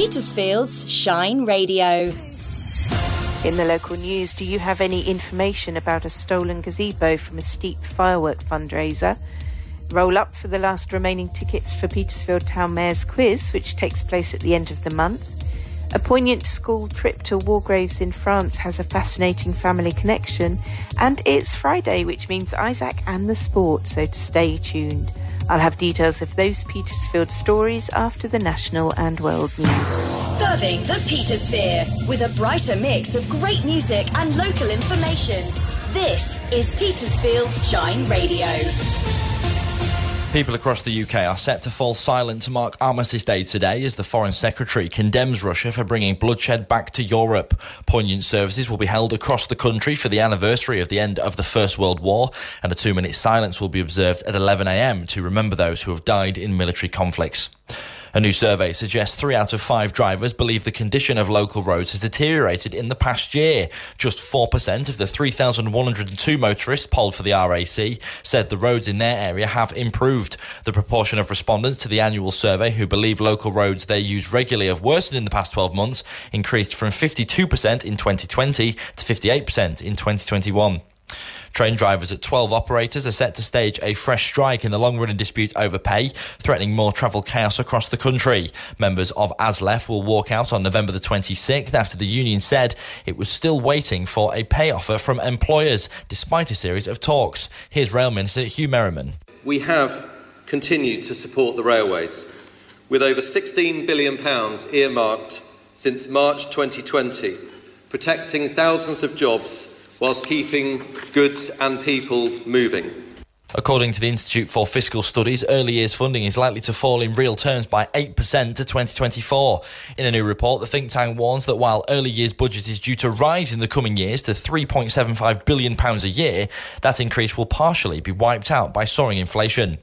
Petersfield's Shine Radio. In the local news, do you have any information about a stolen gazebo from a steep firework fundraiser? Roll up for the last remaining tickets for Petersfield Town Mayor's quiz, which takes place at the end of the month. A poignant school trip to war graves in France has a fascinating family connection, and it's Friday, which means Isaac and the sport, so stay tuned. I'll have details of those Petersfield stories after the national and world news. Serving the Petersphere with a brighter mix of great music and local information. This is Petersfield's Shine Radio. People across the UK are set to fall silent to mark Armistice Day today as the Foreign Secretary condemns Russia for bringing bloodshed back to Europe. Poignant services will be held across the country for the anniversary of the end of the First World War, and a two minute silence will be observed at 11am to remember those who have died in military conflicts. A new survey suggests three out of five drivers believe the condition of local roads has deteriorated in the past year. Just 4% of the 3,102 motorists polled for the RAC said the roads in their area have improved. The proportion of respondents to the annual survey who believe local roads they use regularly have worsened in the past 12 months increased from 52% in 2020 to 58% in 2021. Train drivers at 12 operators are set to stage a fresh strike in the long running dispute over pay, threatening more travel chaos across the country. Members of ASLEF will walk out on November the 26th after the union said it was still waiting for a pay offer from employers, despite a series of talks. Here's Rail Minister Huw Merriman. We have continued to support the railways with over £16 billion earmarked since March 2020, protecting thousands of jobs whilst keeping goods and people moving. According to the Institute for Fiscal Studies, early years funding is likely to fall in real terms by 8% to 2024. In a new report, the think tank warns that while early years budget is due to rise in the coming years to £3.75 billion a year, that increase will partially be wiped out by soaring inflation.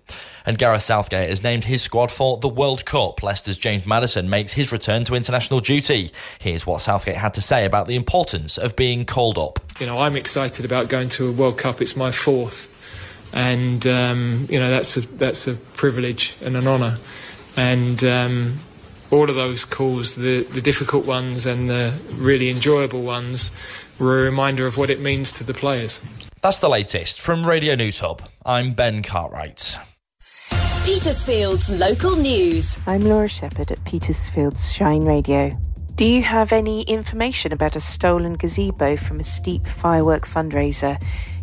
And Gareth Southgate has named his squad for the World Cup. Leicester's James Maddison makes his return to international duty. Here's what Southgate had to say about the importance of being called up. You know, I'm excited about going to a World Cup. It's my fourth and um, you know that's a that's a privilege and an honour, and um, all of those calls, the the difficult ones and the really enjoyable ones, were a reminder of what it means to the players. That's the latest from Radio News Hub. I'm Ben Cartwright. Petersfield's local news. I'm Laura Shepherd at Petersfield's Shine Radio. Do you have any information about a stolen gazebo from a steep firework fundraiser?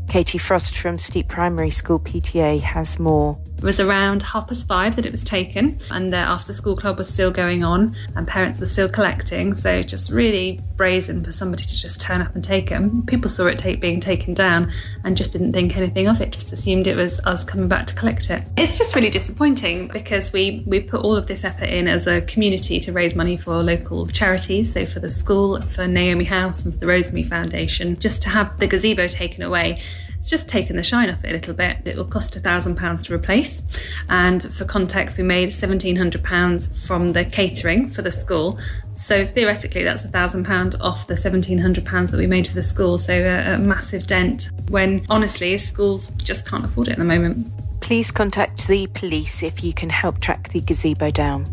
Katie Frost from Steep Primary School PTA has more. It was around half past five that it was taken, and the after school club was still going on, and parents were still collecting. So, just really brazen for somebody to just turn up and take it. people saw it take, being taken down and just didn't think anything of it, just assumed it was us coming back to collect it. It's just really disappointing because we, we've put all of this effort in as a community to raise money for local charities, so for the school, for Naomi House, and for the Rosemary Foundation. Just to have the gazebo taken away it's just taken the shine off it a little bit. It will cost £1,000 to replace. And for context, we made £1,700 from the catering for the school. So theoretically, that's £1,000 off the £1,700 that we made for the school. So a, a massive dent when honestly, schools just can't afford it at the moment. Please contact the police if you can help track the gazebo down.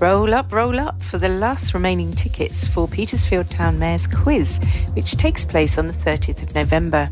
Roll up, roll up for the last remaining tickets for Petersfield Town Mayor's quiz, which takes place on the 30th of November.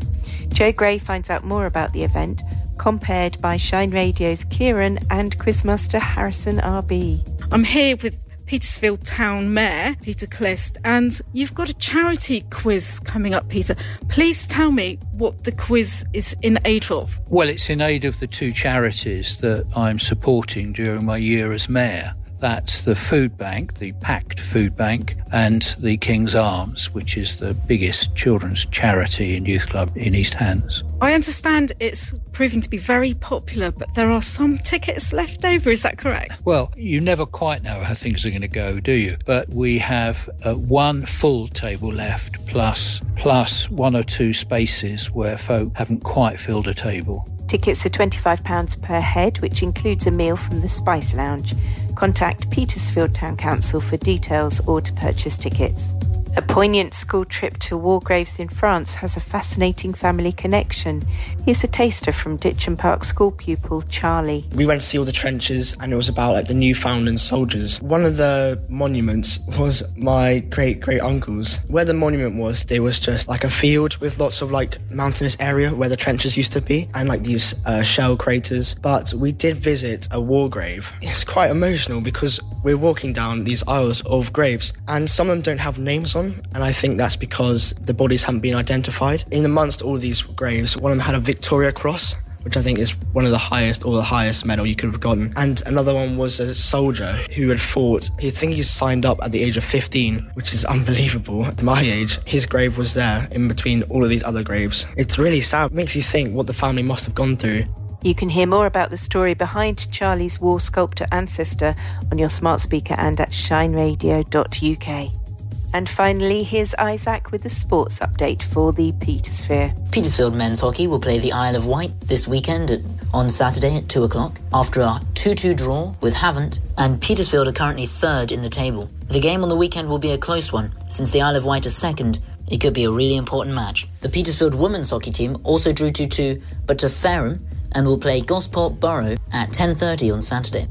Joe Gray finds out more about the event, compared by Shine Radio's Kieran and Quizmaster Harrison RB. I'm here with Petersfield Town Mayor, Peter Clist, and you've got a charity quiz coming up, Peter. Please tell me what the quiz is in aid of. Well, it's in aid of the two charities that I'm supporting during my year as mayor. That's the food bank, the PACT Food Bank, and the King's Arms, which is the biggest children's charity and youth club in East Hants. I understand it's proving to be very popular, but there are some tickets left over. Is that correct? Well, you never quite know how things are going to go, do you? But we have uh, one full table left, plus plus one or two spaces where folk haven't quite filled a table. Tickets are £25 per head, which includes a meal from the Spice Lounge. Contact Petersfield Town Council for details or to purchase tickets. A poignant school trip to war graves in France has a fascinating family connection. Here's a taster from Ditcham Park school pupil Charlie. We went to see all the trenches and it was about like the Newfoundland soldiers. One of the monuments was my great great uncle's. Where the monument was, there was just like a field with lots of like mountainous area where the trenches used to be and like these uh, shell craters. But we did visit a war grave. It's quite emotional because we're walking down these aisles of graves and some of them don't have names on and I think that's because the bodies haven't been identified. In amongst all these graves, one of them had a Victoria Cross, which I think is one of the highest or the highest medal you could have gotten. And another one was a soldier who had fought. I think he signed up at the age of 15, which is unbelievable. At my age, his grave was there in between all of these other graves. It's really sad. It makes you think what the family must have gone through. You can hear more about the story behind Charlie's war sculptor ancestor on your smart speaker and at shineradio.uk. And finally, here's Isaac with the sports update for the Petersphere. Petersfield men's hockey will play the Isle of Wight this weekend at, on Saturday at 2 o'clock after a 2 2 draw with Havant, and Petersfield are currently third in the table. The game on the weekend will be a close one, since the Isle of Wight is second. It could be a really important match. The Petersfield women's hockey team also drew 2 2, but to Fareham and will play Gosport Borough at 10.30 on Saturday.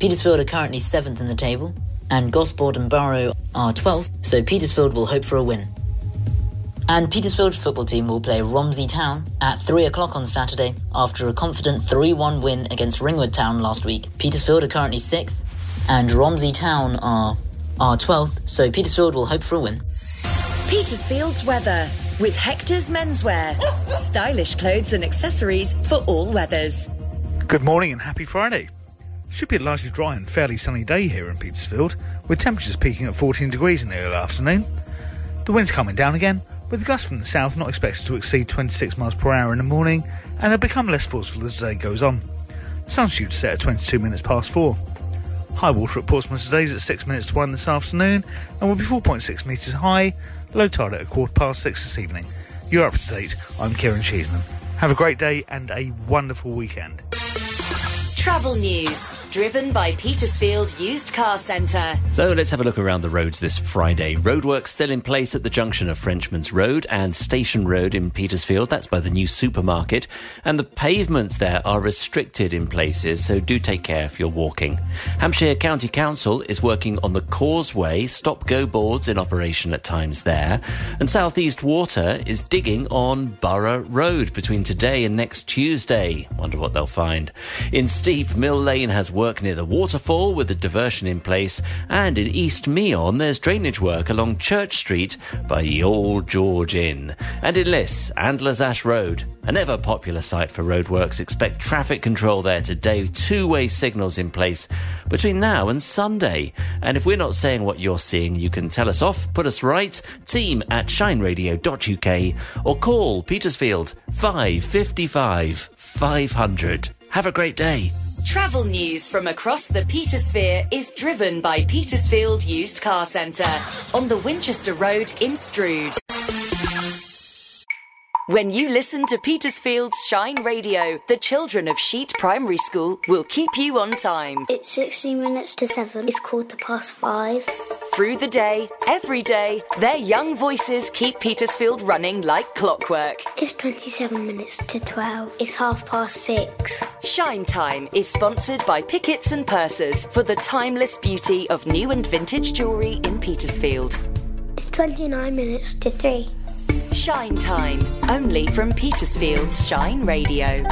Petersfield are currently seventh in the table, and Gosport and Borough are 12th, so Petersfield will hope for a win. And Petersfield football team will play Romsey Town at 3 o'clock on Saturday after a confident 3 1 win against Ringwood Town last week. Petersfield are currently 6th, and Romsey Town are, are 12th, so Petersfield will hope for a win. Petersfield's weather with Hector's Menswear. Stylish clothes and accessories for all weathers. Good morning and happy Friday. Should be a largely dry and fairly sunny day here in Petersfield, with temperatures peaking at 14 degrees in the early afternoon. The wind's coming down again, with gusts from the south not expected to exceed 26 miles per hour in the morning, and they'll become less forceful as the day goes on. The sun's due to set at 22 minutes past 4. High water at Portsmouth today is at 6 minutes to 1 this afternoon, and will be 4.6 metres high, low tide at a quarter past 6 this evening. You're up to date, I'm Kieran Cheeseman. Have a great day and a wonderful weekend. Travel news, driven by Petersfield Used Car Centre. So let's have a look around the roads this Friday. Roadworks still in place at the junction of Frenchman's Road and Station Road in Petersfield. That's by the new supermarket. And the pavements there are restricted in places, so do take care if you're walking. Hampshire County Council is working on the causeway, stop go boards in operation at times there. And Southeast Water is digging on Borough Road between today and next Tuesday. Wonder what they'll find. In Steep, Mill Lane has near the waterfall with a diversion in place, and in East Meon there's drainage work along Church Street by the Old George Inn. And in Liss, Andlers Ash Road, an ever popular site for roadworks, expect traffic control there today, two way signals in place between now and Sunday. And if we're not saying what you're seeing, you can tell us off, put us right, team at shineradio.uk, or call Petersfield 555 500. Have a great day. Travel news from across the Petersphere is driven by Petersfield Used Car Centre on the Winchester Road in Stroud. When you listen to Petersfield's Shine Radio, the children of Sheet Primary School will keep you on time. It's 16 minutes to 7. It's quarter past 5. Through the day, every day, their young voices keep Petersfield running like clockwork. It's 27 minutes to 12. It's half past 6. Shine Time is sponsored by Pickets and Pursers for the timeless beauty of new and vintage jewellery in Petersfield. It's 29 minutes to 3. Shine Time, only from Petersfield's Shine Radio.